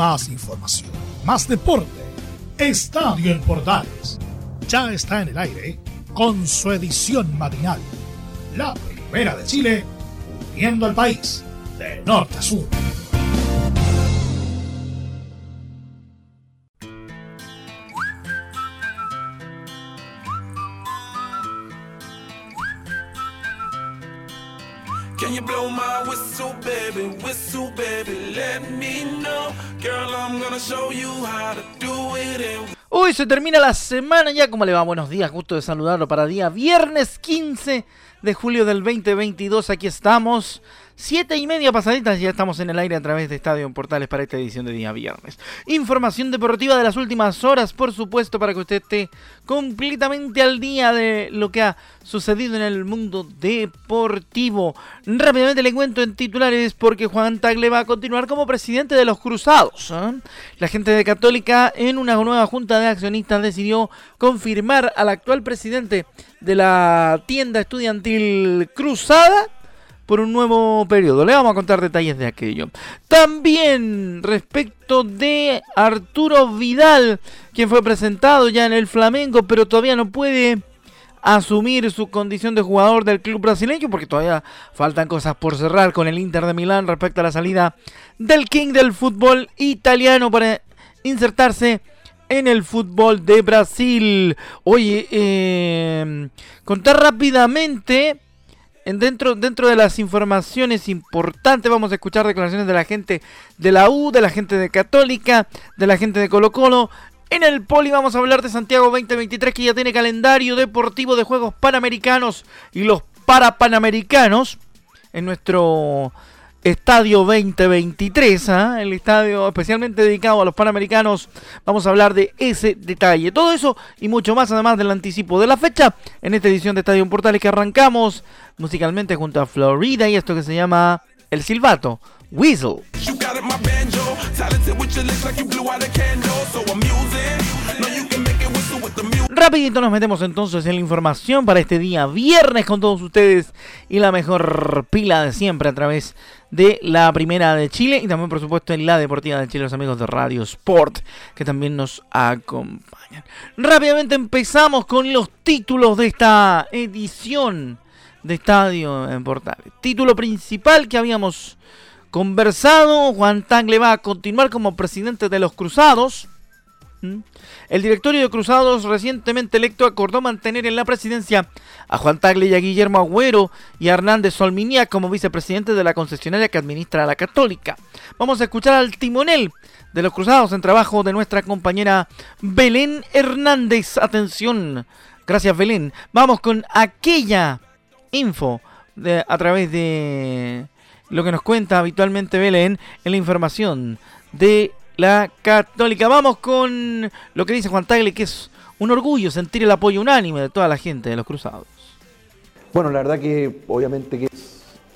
más información, más deporte. Estadio en Portales ya está en el aire con su edición matinal. La primera de Chile, uniendo al país de norte a sur. Can you blow my whistle, baby? Whistle, baby, let me know. Uy, se termina la semana ya. ¿Cómo le va? Buenos días, gusto de saludarlo para día viernes 15 de julio del 2022. Aquí estamos Siete y media pasaditas, ya estamos en el aire a través de Estadio en Portales para esta edición de día viernes. Información deportiva de las últimas horas, por supuesto, para que usted esté completamente al día de lo que ha sucedido en el mundo deportivo. Rápidamente le cuento en titulares porque Juan Tagle va a continuar como presidente de los Cruzados. ¿eh? La gente de Católica en una nueva junta de accionistas decidió confirmar al actual presidente de la tienda estudiantil Cruzada por un nuevo periodo. Le vamos a contar detalles de aquello. También respecto de Arturo Vidal, quien fue presentado ya en el Flamengo, pero todavía no puede asumir su condición de jugador del club brasileño porque todavía faltan cosas por cerrar con el Inter de Milán respecto a la salida del King del fútbol italiano para insertarse en el fútbol de Brasil. Oye, eh, contar rápidamente dentro, dentro de las informaciones importantes vamos a escuchar declaraciones de la gente de la U, de la gente de Católica, de la gente de Colo Colo. En el Poli vamos a hablar de Santiago 2023 que ya tiene calendario deportivo de Juegos Panamericanos y los Parapanamericanos en nuestro Estadio 2023, ¿ah? el estadio especialmente dedicado a los Panamericanos. Vamos a hablar de ese detalle. Todo eso y mucho más, además del anticipo de la fecha, en esta edición de Estadio Portales que arrancamos musicalmente junto a Florida y esto que se llama El Silbato, Whistle. Rapidito nos metemos entonces en la información para este día viernes con todos ustedes y la mejor pila de siempre a través de la primera de Chile y también por supuesto en la deportiva de Chile los amigos de Radio Sport que también nos acompañan. Rápidamente empezamos con los títulos de esta edición de Estadio en. Título principal que habíamos conversado, Juan Tangle va a continuar como presidente de los Cruzados. ¿Mm? El directorio de Cruzados recientemente electo acordó mantener en la presidencia a Juan Tagle y a Guillermo Agüero y a Hernández Solminía como vicepresidente de la concesionaria que administra a la Católica. Vamos a escuchar al timonel de los Cruzados en trabajo de nuestra compañera Belén Hernández. Atención. Gracias Belén. Vamos con aquella info de, a través de lo que nos cuenta habitualmente Belén en la información de la Católica. Vamos con lo que dice Juan Tagle, que es un orgullo sentir el apoyo unánime de toda la gente de los Cruzados. Bueno, la verdad que obviamente que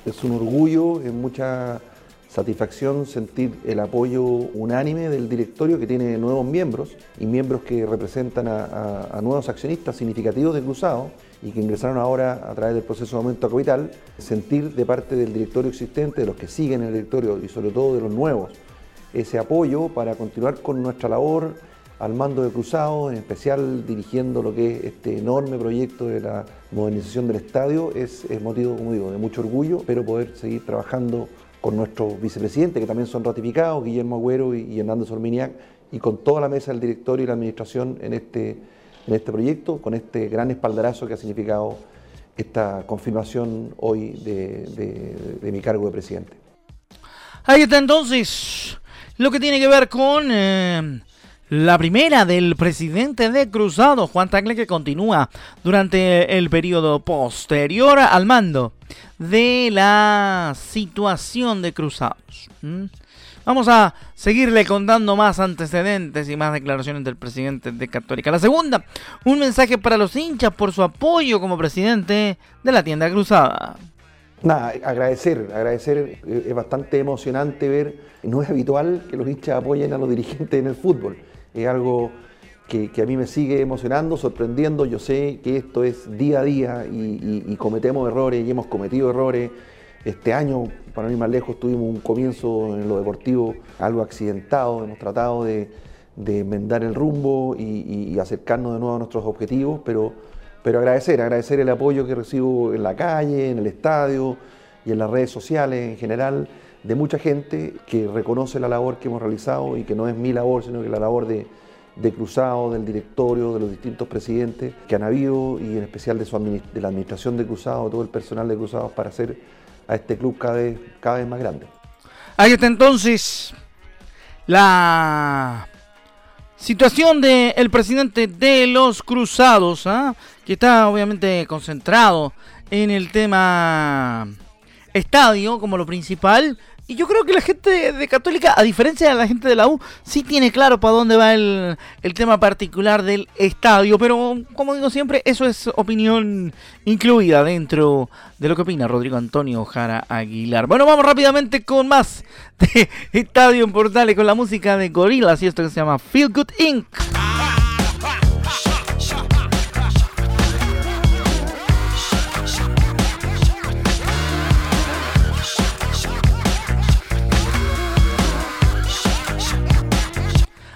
es, un orgullo, es mucha satisfacción sentir el apoyo unánime del directorio que tiene nuevos miembros y miembros que representan a, nuevos accionistas significativos de Cruzado y que ingresaron ahora a través del proceso de aumento a capital, sentir de parte del directorio existente, de los que siguen el directorio y sobre todo de los nuevos, ese apoyo para continuar con nuestra labor al mando de Cruzado, en especial dirigiendo lo que es este enorme proyecto de la modernización del estadio, es, motivo, como digo, de mucho orgullo, pero poder seguir trabajando con nuestros vicepresidentes, que también son ratificados, Guillermo Agüero y, Hernando Solminiac, y con toda la mesa del directorio y la administración en este, en este proyecto, con este gran espaldarazo que ha significado esta confirmación hoy de, mi cargo de presidente. Ahí está entonces lo que tiene que ver con eh, la primera del presidente de Cruzado, Juan Tagle, que continúa durante el periodo posterior al mando de la situación de Cruzados. Vamos a seguirle contando más antecedentes y más declaraciones del presidente de Católica. La segunda, un mensaje para los hinchas por su apoyo como presidente de la tienda cruzada. Nada, agradecer, agradecer. Es bastante emocionante ver, no es habitual que los hinchas apoyen a los dirigentes en el fútbol es algo que, a mí me sigue emocionando, sorprendiendo. Yo sé que esto es día a día y, cometemos errores y hemos cometido errores Este año, para ir más lejos, tuvimos un comienzo en lo deportivo algo accidentado, hemos tratado de, enmendar el rumbo y, acercarnos de nuevo a nuestros objetivos, pero, pero agradecer, agradecer el apoyo que recibo en la calle, en el estadio y en las redes sociales en general de mucha gente que reconoce la labor que hemos realizado y que no es mi labor, sino que la labor de, de Cruzado, del directorio, de los distintos presidentes que han habido y en especial de, su de la administración de Cruzado, todo el personal de Cruzado para hacer a este club cada vez, cada vez más grande. Ahí está entonces la situación del presidente de los Cruzados, ¿ah? Que está obviamente concentrado en el tema estadio como lo principal y yo creo que la gente de Católica, a diferencia de la gente de la U, sí tiene claro para dónde va el, tema particular del estadio. Pero, como digo siempre, eso es opinión incluida dentro de lo que opina Rodrigo Antonio Jara Aguilar. Bueno, vamos rápidamente con más de Estadio en Portales con la música de Gorillaz y esto que se llama Feel Good Inc.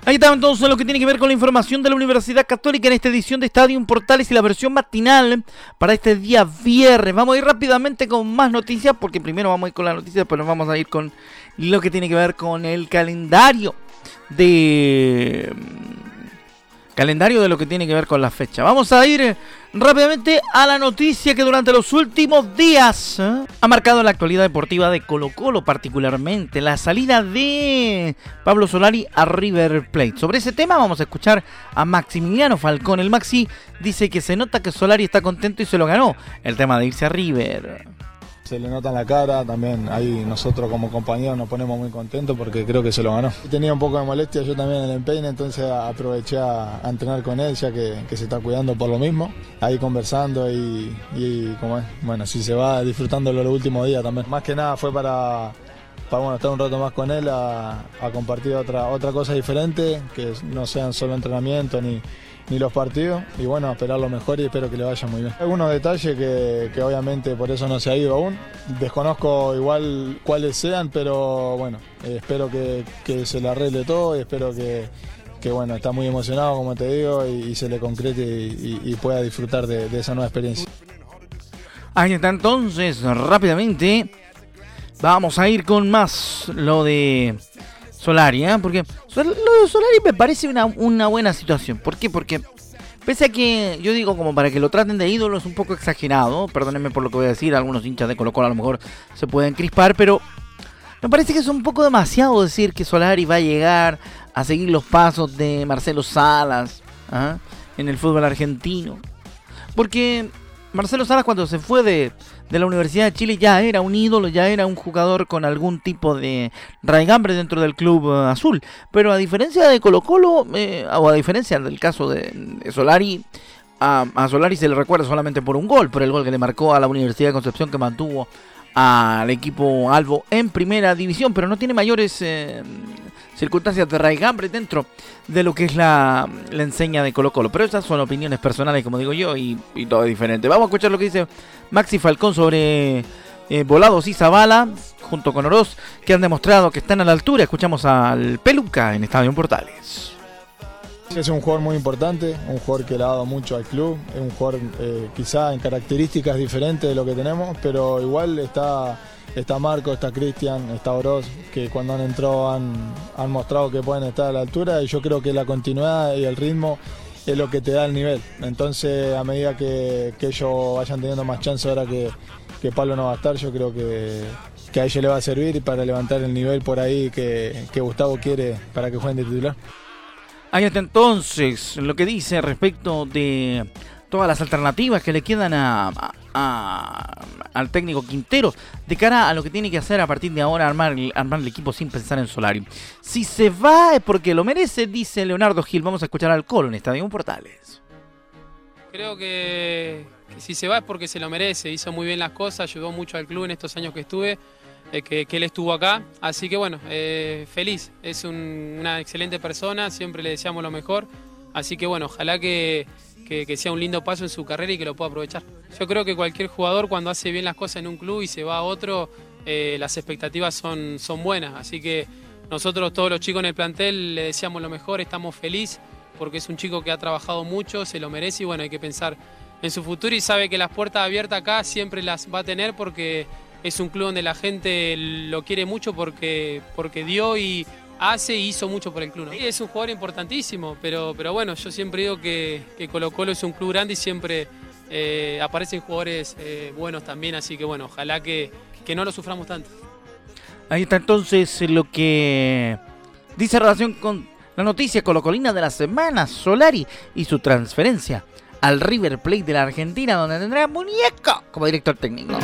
Ahí está entonces lo que tiene que ver con la información de la Universidad Católica en esta edición de Estadio Portales y la versión matinal para este día viernes. Vamos a ir rápidamente con más noticias porque primero vamos a ir con las noticias, pero vamos a ir con lo que tiene que ver con el calendario de calendario de lo que tiene que ver con la fecha. Vamos a ir rápidamente a la noticia que durante los últimos días ¿eh? ha marcado la actualidad deportiva de Colo Colo particularmente, la salida de Pablo Solari a River Plate. Sobre ese tema vamos a escuchar a Maximiliano Falcón. El Maxi dice que se nota que Solari está contento y se lo ganó el tema de irse a River se le nota en la cara, también ahí nosotros como compañeros nos ponemos muy contentos porque creo que se lo ganó. Tenía un poco de molestia yo también en el empeine, entonces aproveché a, entrenar con él ya que, se está cuidando por lo mismo, ahí conversando y, como es, bueno, si se va disfrutándolo los últimos días también. Más que nada fue para, para bueno, estar un rato más con él, a, a compartir otra, otra cosa diferente, que no sean solo entrenamiento ni ni los partidos y bueno, esperar lo mejor y espero que le vaya muy bien. Algunos detalles que, obviamente por eso no se ha ido aún, desconozco igual cuáles sean, pero bueno, eh, espero que, se le arregle todo y espero que, bueno, está muy emocionado como te digo y, se le concrete y, pueda disfrutar de esa nueva experiencia. Ahí está entonces, rápidamente, vamos a ir con más lo de Solari, ¿eh? Porque lo de Solari me parece una, buena situación. ¿Por qué? Porque pese a que yo digo como para que lo traten de ídolo es un poco exagerado, perdónenme por lo que voy a decir, algunos hinchas de Colo Colo a lo mejor se pueden crispar, pero me parece que es un poco demasiado decir que Solari va a llegar a seguir los pasos de Marcelo Salas ¿ah? en el fútbol argentino. Porque Marcelo Salas cuando se fue de, la Universidad de Chile ya era un ídolo, ya era un jugador con algún tipo de raigambre dentro del club eh, azul. Pero a diferencia de Colo Colo, eh, o a diferencia del caso de, Solari, a, Solari se le recuerda solamente por un gol, por el gol que le marcó a la Universidad de Concepción que mantuvo al equipo Albo en primera división, pero no tiene mayores eh, circunstancias de raigambre dentro de lo que es la, la enseña de Colo Colo. Pero esas son opiniones personales, como digo yo, y, todo es diferente. Vamos a escuchar lo que dice Maxi Falcón sobre eh, Volados y Zavala, junto con Oroz, que han demostrado que están a la altura. Escuchamos al Peluca en Estadio Portales. Es un jugador muy importante, un jugador que le ha dado mucho al club, es un jugador eh, quizá en características diferentes de lo que tenemos, pero igual está está Marco, está Cristian, está Oroz, que cuando han entrado han, mostrado que pueden estar a la altura y yo creo que la continuidad y el ritmo es lo que te da el nivel. Entonces, a medida que, ellos vayan teniendo más chance ahora que, que, Pablo no va a estar, yo creo que, a ellos le va a servir para levantar el nivel por ahí que, que Gustavo quiere para que jueguen de titular. Ahí está entonces lo que dice respecto de todas las alternativas que le quedan a, al técnico Quintero de cara a lo que tiene que hacer a partir de ahora, armar, armar el equipo sin pensar en Solari. Si se va es porque lo merece, dice Leonardo Gil. Vamos a escuchar al Colo en Estadio Portales. Creo que, si se va es porque se lo merece, hizo muy bien las cosas, ayudó mucho al club en estos años que estuve. Eh, que, él estuvo acá. Así que bueno, eh, feliz, es una excelente persona, siempre le deseamos lo mejor. Así que bueno, ojalá que, que, sea un lindo paso en su carrera y que lo pueda aprovechar. Yo creo que cualquier jugador cuando hace bien las cosas en un club y se va a otro, eh, las expectativas son, son buenas. Así que nosotros todos los chicos en el plantel le deseamos lo mejor, estamos felices porque es un chico que ha trabajado mucho, se lo merece y bueno, hay que pensar en su futuro y sabe que las puertas abiertas acá siempre las va a tener porque es un club donde la gente lo quiere mucho porque, porque dio y hace y hizo mucho por el club. Es un jugador importantísimo, pero, pero bueno, yo siempre digo que, que Colo Colo es un club grande y siempre eh, aparecen jugadores eh, buenos también, así que bueno, ojalá que, que no lo suframos tanto. Ahí está entonces lo que dice relación con la noticia colocolina de la semana, Solari y su transferencia al River Plate de la Argentina, donde tendrá Muñeco como director técnico.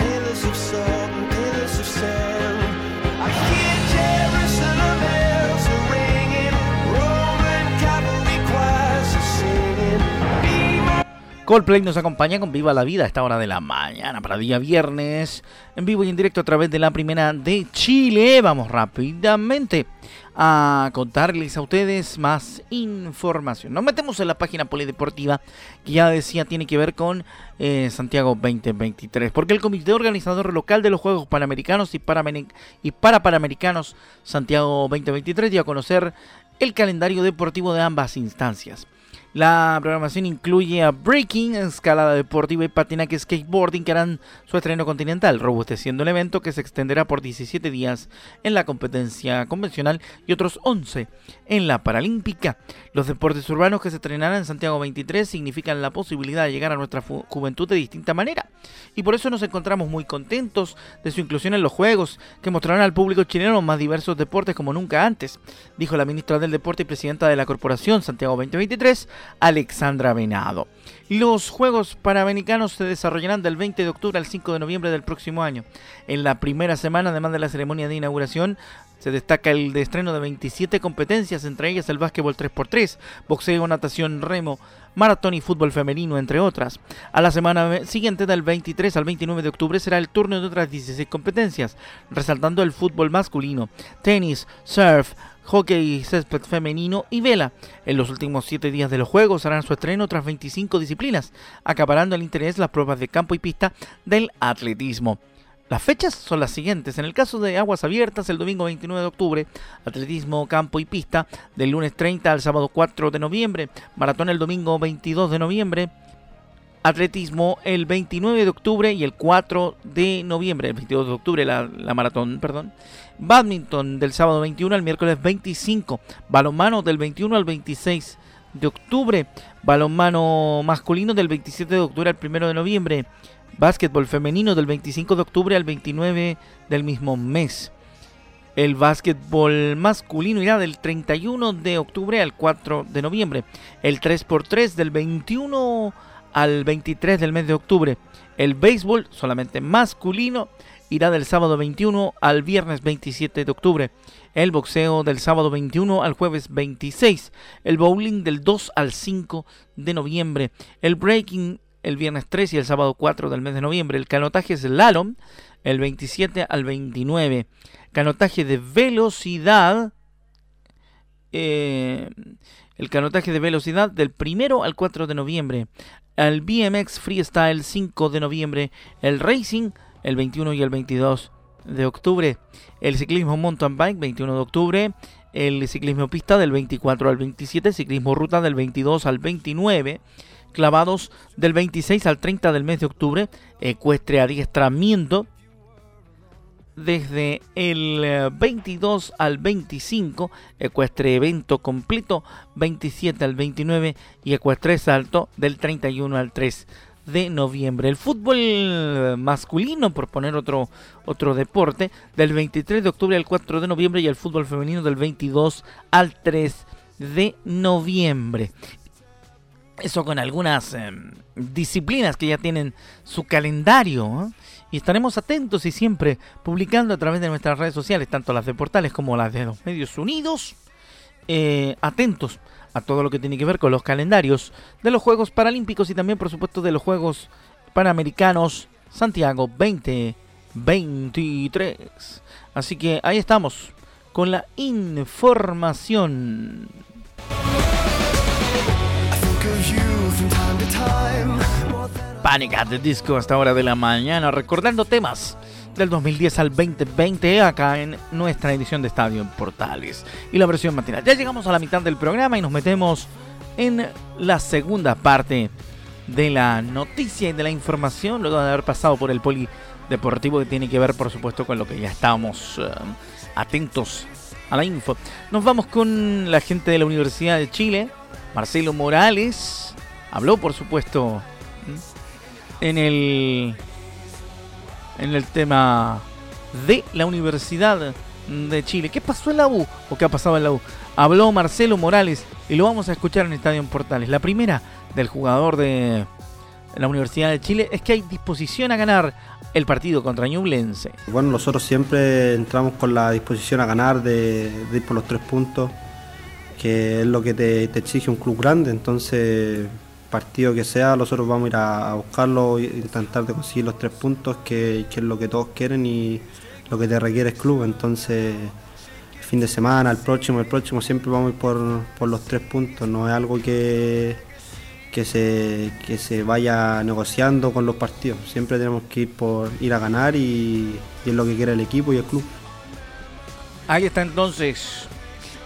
Coldplay nos acompaña con Viva la Vida a esta hora de la mañana para día viernes, en vivo y en directo a través de la primera de Chile. Vamos rápidamente a contarles a ustedes más información. Nos metemos en la página polideportiva que ya decía tiene que ver con eh, Santiago 2023, porque el comité organizador local de los Juegos Panamericanos y para, Panamericanos Santiago 2023 dio a conocer el calendario deportivo de ambas instancias. La programación incluye a breaking, escalada deportiva y patinaje skateboarding que harán su estreno continental, robusteciendo el evento que se extenderá por 17 días en la competencia convencional y otros 11 en la paralímpica. Los deportes urbanos que se estrenarán en Santiago 23 significan la posibilidad de llegar a nuestra juventud de distinta manera y por eso nos encontramos muy contentos de su inclusión en los Juegos, que mostrarán al público chileno más diversos deportes como nunca antes, dijo la ministra del Deporte y presidenta de la Corporación Santiago 2023, Alexandra Venado. Los Juegos Panamericanos se desarrollarán del 20 de octubre al 5 de noviembre del próximo año. En la primera semana, además de la ceremonia de inauguración, se destaca el estreno de 27 competencias, entre ellas el básquetbol 3x3, boxeo, natación, remo, maratón y fútbol femenino, entre otras. A la semana siguiente, del 23 al 29 de octubre, será el turno de otras 16 competencias, resaltando el fútbol masculino, tenis, surf, hockey césped femenino y vela. En los últimos 7 días de los Juegos harán su estreno otras 25 disciplinas, acaparando el interés las pruebas de campo y pista del atletismo. Las fechas son las siguientes. En el caso de aguas abiertas, el domingo 29 de octubre, atletismo, campo y pista, del lunes 30 al sábado 4 de noviembre, maratón el domingo 22 de noviembre, atletismo el 29 de octubre y el 4 de noviembre, el 22 de octubre la, maratón, perdón. Badminton del sábado 21 al miércoles 25, balonmano del 21 al 26 de octubre, balonmano masculino del 27 de octubre al 1 de noviembre, Básquetbol femenino del 25 de octubre al 29 del mismo mes. El básquetbol masculino irá del 31 de octubre al 4 de noviembre. El 3x3 del 21 al 23 del mes de octubre. El béisbol solamente masculino irá del sábado 21 al viernes 27 de octubre. El boxeo del sábado 21 al jueves 26. El bowling del 2 al 5 de noviembre. El breaking el viernes 3 y el sábado 4 del mes de noviembre. El canotaje slalom el 27 al 29. Canotaje de velocidad. Eh, el canotaje de velocidad del 1 al 4 de noviembre. El BMX Freestyle 5 de noviembre. El Racing el 21 y el 22 de octubre. El ciclismo mountain bike 21 de octubre. El ciclismo pista del 24 al 27. Ciclismo ruta del 22 al 29 clavados del 26 al 30 del mes de octubre, ecuestre adiestramiento desde el 22 eh, al 25, ecuestre evento completo 27 al 29 y ecuestre salto del 31 al 3 de noviembre. El fútbol masculino, por poner otro, otro deporte, del 23 de octubre al 4 de noviembre y el fútbol femenino del 22 al 3 de noviembre. Eso con algunas em, disciplinas que ya tienen su calendario. Y estaremos atentos y siempre publicando a través de nuestras redes sociales, tanto las de portales como las de los medios unidos. Eh, atentos a todo lo que tiene que ver con los calendarios de los Juegos Paralímpicos y también, por supuesto, de los Juegos Panamericanos Santiago 2023. Así que ahí estamos con la información. Panic at the Disco hasta hora de la mañana, recordando temas del 2010 al 2020 acá en nuestra edición de Estadio Portales y la versión matinal. Ya llegamos a la mitad del programa y nos metemos en la segunda parte de la noticia y de la información, luego de haber pasado por el polideportivo que tiene que ver, por supuesto, con lo que ya estábamos eh, atentos a la info. Nos vamos con la gente de la Universidad de Chile, Marcelo Morales, habló, por supuesto, en el en el tema de la Universidad de Chile. ¿Qué pasó en la U o qué ha pasado en la U? Habló Marcelo Morales y lo vamos a escuchar en Estadio en Portales. La primera del jugador de la Universidad de Chile es que hay disposición a ganar el partido contra Ñublense. Bueno, nosotros siempre entramos con la disposición a ganar, de, ir por los tres puntos, que es lo que te, te exige un club grande. Entonces, partido que sea, nosotros vamos a ir a, buscarlo e intentar de conseguir los tres puntos, que, es lo que todos quieren y lo que te requiere el club. Entonces, el fin de semana, el próximo, el próximo, siempre vamos a ir por, los tres puntos. No es algo que, que, se, que se vaya negociando con los partidos. Siempre tenemos que ir por ir a ganar y, y es lo que quiere el equipo y el club. Ahí está entonces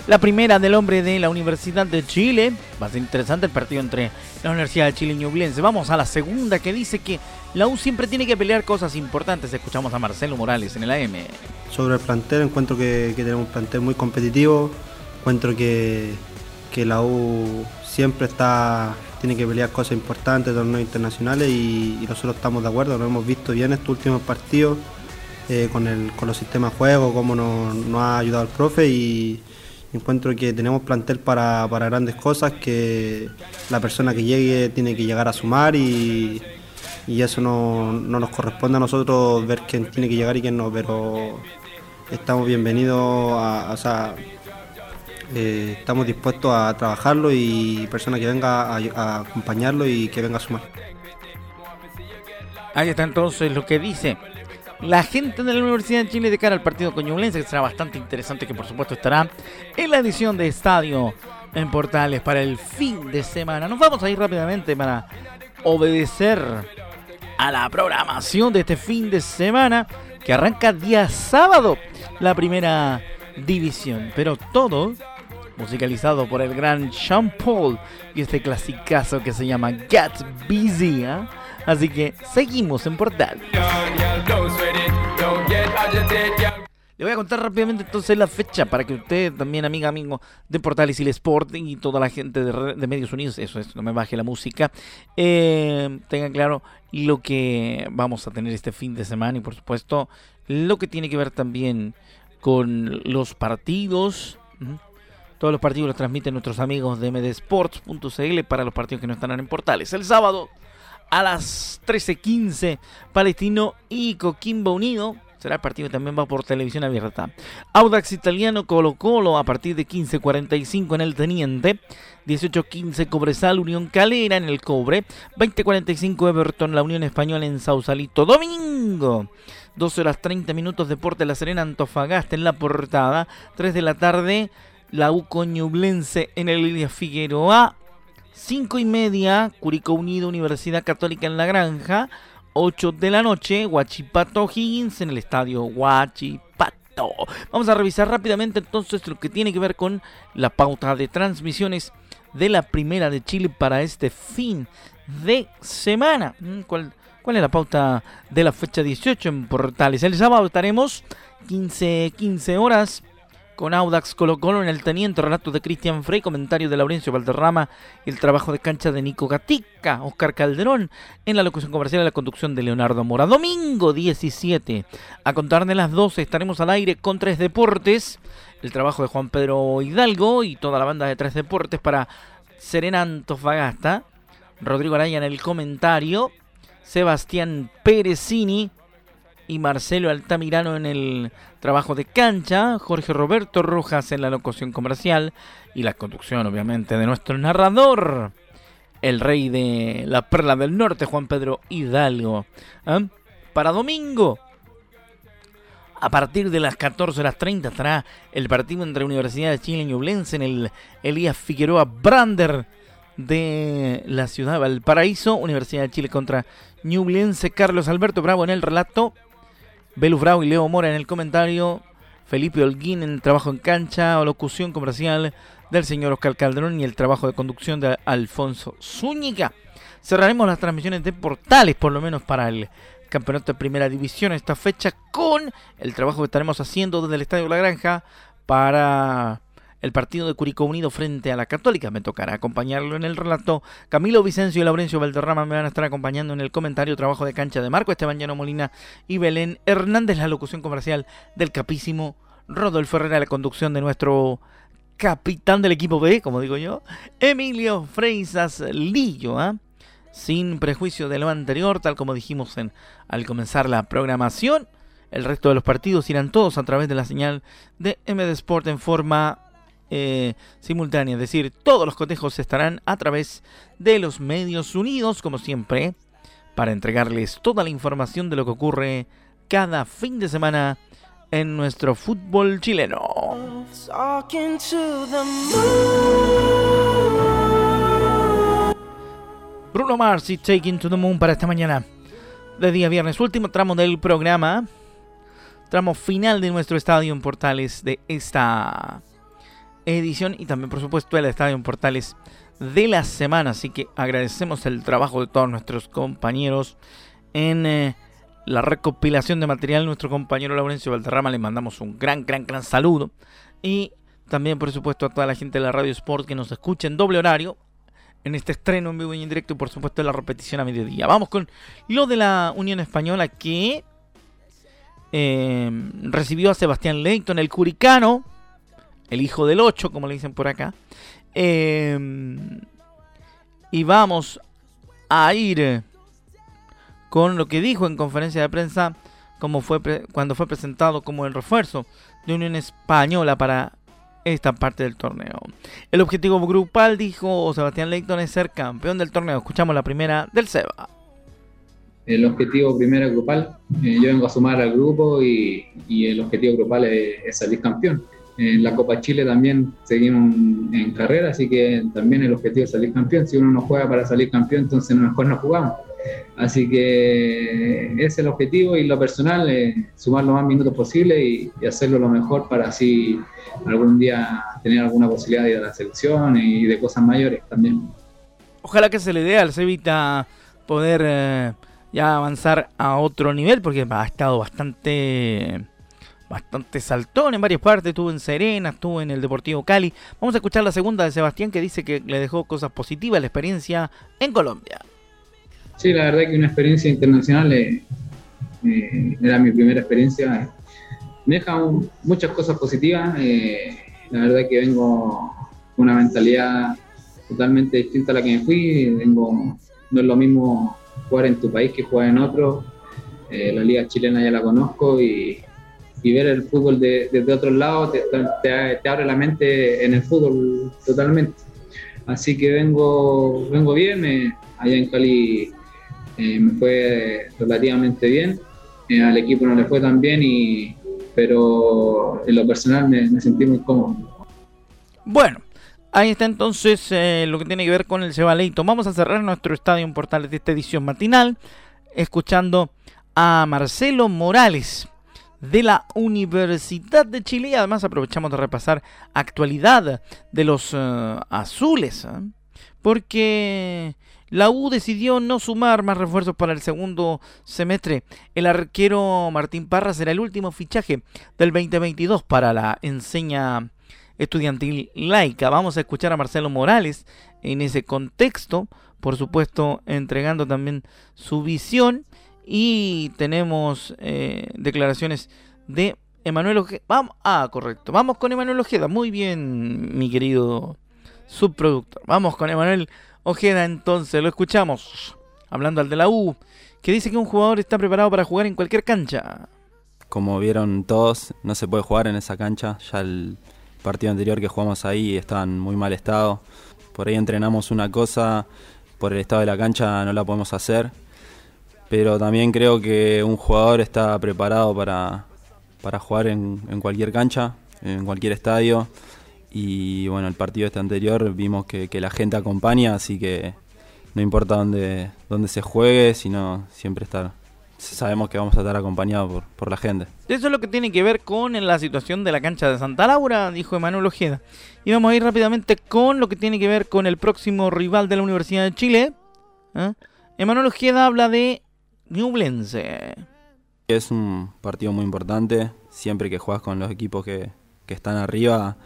la primera del hombre de la Universidad de Chile. Va a ser interesante el partido entre la Universidad de Chile y Ñublense. Vamos a la segunda que dice que la U siempre tiene que pelear cosas importantes. Escuchamos a Marcelo Morales en el AM. Sobre el plantel, encuentro que, tenemos un plantel muy competitivo. Encuentro que, la U siempre está tiene que pelear cosas importantes, torneos internacionales y, nosotros estamos de acuerdo, lo hemos visto bien estos últimos partidos eh, con, el, con los sistemas de juego, cómo nos, nos ha ayudado el profe y, Encuentro que tenemos plantel para, grandes cosas, que la persona que llegue tiene que llegar a sumar y, eso no, nos corresponde a nosotros ver quién tiene que llegar y quién no, pero estamos bienvenidos a, o sea, eh, estamos dispuestos a trabajarlo y persona que venga a acompañarlo y que venga a sumar. Ahí está entonces lo que dice la gente de la Universidad de Chile de cara al partido coñublense, que será bastante interesante, que por supuesto estará en la edición de Estadio en Portales para el fin de semana. Nos vamos a ir rápidamente para obedecer a la programación de este fin de semana que arranca día sábado la primera división. Pero todo musicalizado por el gran Sean Paul y este clasicazo que se llama Get Busy. ¿eh? Así que seguimos en Portal. Le voy a contar rápidamente entonces la fecha para que usted también, amiga, amigo de Portales y el Sport y toda la gente de, Medios Unidos, eso es, no me baje la música, eh, tengan claro lo que vamos a tener este fin de semana y por supuesto lo que tiene que ver también con los partidos. Todos los partidos los transmiten nuestros amigos de mdsports.cl para los partidos que no están en Portales. El sábado a las 13.15 Palestino y Coquimbo Unido. Será el partido también va por televisión abierta. Audax Italiano Colo Colo a partir de 15.45 en el Teniente. 18.15 Cobresal Unión Calera en el Cobre. 20.45 Everton La Unión Española en Sausalito. Domingo. 12 horas 30 minutos Deporte La Serena Antofagasta en la portada. 3 de la tarde la U Coñublense en el Lidia Figueroa. 5 y media, Curicó Unido, Universidad Católica en La Granja. 8 de la noche, Huachipato Higgins en el estadio Huachipato. Vamos a revisar rápidamente entonces lo que tiene que ver con la pauta de transmisiones de la Primera de Chile para este fin de semana. Mm, ¿Cuál, cuál es la pauta de la fecha 18 en Portales? El sábado estaremos 15, 15 horas con Audax Colo Colo en el teniente, relato de Cristian Frey, comentario de Laurencio Valderrama, el trabajo de cancha de Nico Gatica, Oscar Calderón, en la locución comercial y la conducción de Leonardo Mora. Domingo 17, a contar de las 12 estaremos al aire con Tres Deportes, el trabajo de Juan Pedro Hidalgo y toda la banda de Tres Deportes para Serena Antofagasta, Rodrigo Araya en el comentario, Sebastián Perezini, y Marcelo Altamirano en el trabajo de cancha, Jorge Roberto Rojas en la locución comercial y la conducción obviamente de nuestro narrador, el rey de la Perla del Norte, Juan Pedro Hidalgo. ¿Ah? Para domingo, a partir de las 14 horas 30 estará el partido entre Universidad de Chile y Ñublense en el Elías Figueroa Brander de la ciudad de Valparaíso. Universidad de Chile contra Ñublense. Carlos Alberto Bravo en el relato. Belus Bravo y Leo Mora en el comentario. Felipe Holguín en el trabajo en cancha o locución comercial del señor Oscar Calderón y el trabajo de conducción de Alfonso Zúñiga. Cerraremos las transmisiones de portales, por lo menos para el campeonato de primera división esta fecha, con el trabajo que estaremos haciendo desde el Estadio La Granja para el partido de Curicó Unido frente a la Católica. Me tocará acompañarlo en el relato. Camilo Vicencio y Laurencio Valderrama me van a estar acompañando en el comentario trabajo de cancha de Marco Esteban Llano Molina y Belén Hernández, la locución comercial del capísimo Rodolfo Herrera, la conducción de nuestro capitán del equipo B, como digo yo, Emilio Freisas Lillo, ¿ah? sin prejuicio de lo anterior, tal como dijimos en, al comenzar la programación. El resto de los partidos irán todos a través de la señal de MD Sport en forma eh, simultánea, es decir, todos los cotejos estarán a través de los medios unidos, como siempre, para entregarles toda la información de lo que ocurre cada fin de semana en nuestro fútbol chileno. Bruno Mars y Taking to the Moon para esta mañana. De día viernes, último tramo del programa, tramo final de nuestro estadio en Portales de esta edición y también por supuesto el estadio Portales de la semana, así que agradecemos el trabajo de todos nuestros compañeros en eh, la recopilación de material, nuestro compañero Laurencio Valderrama le mandamos un gran, gran, gran saludo. Y también por supuesto a toda la gente de la Radio Sport que nos escucha en doble horario en este estreno en vivo y en directo y por supuesto la repetición a mediodía. Vamos con lo de la Unión Española que eh, recibió a Sebastián Leighton, el curicano, el hijo del 8, como le dicen por acá. Eh, y vamos a ir con lo que dijo en conferencia de prensa fue cuando fue presentado como el refuerzo de Unión Española para esta parte del torneo. El objetivo grupal, dijo Sebastián Leighton, es ser campeón del torneo. Escuchamos la primera del Seba. El objetivo primero grupal, eh, yo vengo a sumar al grupo y, el objetivo grupal es, salir campeón. En la Copa Chile también seguimos en carrera, así que también el objetivo es salir campeón. Si uno no juega para salir campeón, entonces mejor no jugamos. Así que es el objetivo y lo personal, es sumar lo más minutos posible y, hacerlo lo mejor para así algún día tener alguna posibilidad de ir a la selección y de cosas mayores también. Ojalá que se le dé al Cevita poder eh, ya avanzar a otro nivel porque ha estado bastante bastante saltón en varias partes, estuvo en Serena, estuvo en el Deportivo Cali. Vamos a escuchar la segunda de Sebastián que dice que le dejó cosas positivas la experiencia en Colombia. Sí, la verdad que una experiencia internacional eh, eh, era mi primera experiencia. Me deja muchas cosas positivas. Eh, la verdad que vengo con una mentalidad totalmente distinta a la que me fui. Vengo, no es lo mismo jugar en tu país que jugar en otro. la liga chilena ya la conozco y, ver el fútbol desde otro lado te, te, abre la mente en el fútbol totalmente. Así que vengo, vengo bien. allá en Cali eh, me fue relativamente bien. Eh, al equipo no le fue tan bien, y, pero en lo personal me, sentí muy cómodo. Bueno, ahí está entonces eh, lo que tiene que ver con el Cebaleito. Vamos a cerrar nuestro estadio Portales de esta edición matinal escuchando a Marcelo Morales de la Universidad de Chile. Y además aprovechamos de repasar actualidad de los azules. Porque la U decidió no sumar más refuerzos para el segundo semestre. El arquero Martín Parra será el último fichaje del 2022 para la enseña estudiantil laica. Vamos a escuchar a Marcelo Morales en ese contexto, por supuesto entregando también su visión y tenemos eh, declaraciones de Emanuel Ojeda. Vamos, ah, correcto. Vamos con Emanuel Ojeda. Muy bien, mi querido subproductor. Vamos con Emanuel Ojeda entonces, lo escuchamos. Hablando al de la U, que dice que un jugador está preparado para jugar en cualquier cancha. Como vieron todos, no se puede jugar en esa cancha. Ya el partido anterior que jugamos ahí estaba en muy mal estado. Por ahí entrenamos una cosa, por el estado de la cancha no la podemos hacer. Pero también creo que un jugador está preparado para, para jugar en, cualquier cancha, en cualquier estadio. Y bueno, el partido este anterior vimos que, que la gente acompaña, así que no importa dónde, dónde se juegue, sino siempre estar sabemos que vamos a estar acompañados por, por, la gente. Eso es lo que tiene que ver con la situación de la cancha de Santa Laura, dijo Emanuel Ojeda. Y vamos a ir rápidamente con lo que tiene que ver con el próximo rival de la Universidad de Chile. ¿eh? Emanuel Ojeda habla de Ñublense. Es un partido muy importante. Siempre que juegas con los equipos que, que están arriba,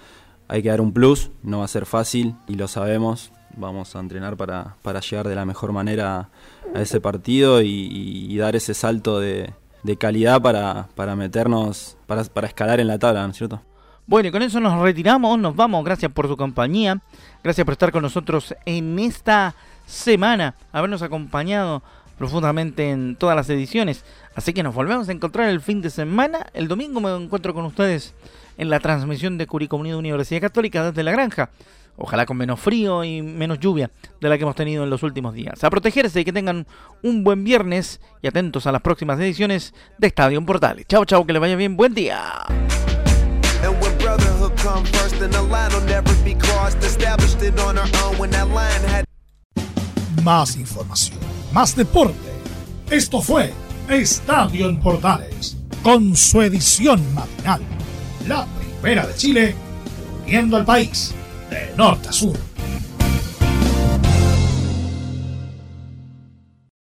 hay que dar un plus. No va a ser fácil y lo sabemos vamos a entrenar para, para llegar de la mejor manera a ese partido y, dar ese salto de, de calidad para, para meternos, para, para, escalar en la tabla, ¿no es cierto? Bueno, y con eso nos retiramos, nos vamos, gracias por su compañía, gracias por estar con nosotros en esta semana, habernos acompañado profundamente en todas las ediciones. Así que nos volvemos a encontrar el fin de semana. El domingo me encuentro con ustedes en la transmisión de Curicó Unido Universidad Católica desde la granja. Ojalá con menos frío y menos lluvia de la que hemos tenido en los últimos días. A protegerse y que tengan un buen viernes y atentos a las próximas ediciones de Estadio Portales. Chao, chao, que les vaya bien. Buen día. Más información, más deporte. Esto fue Estadio en Portales, con su edición matinal. La primera de Chile, viendo al país de norte a sur.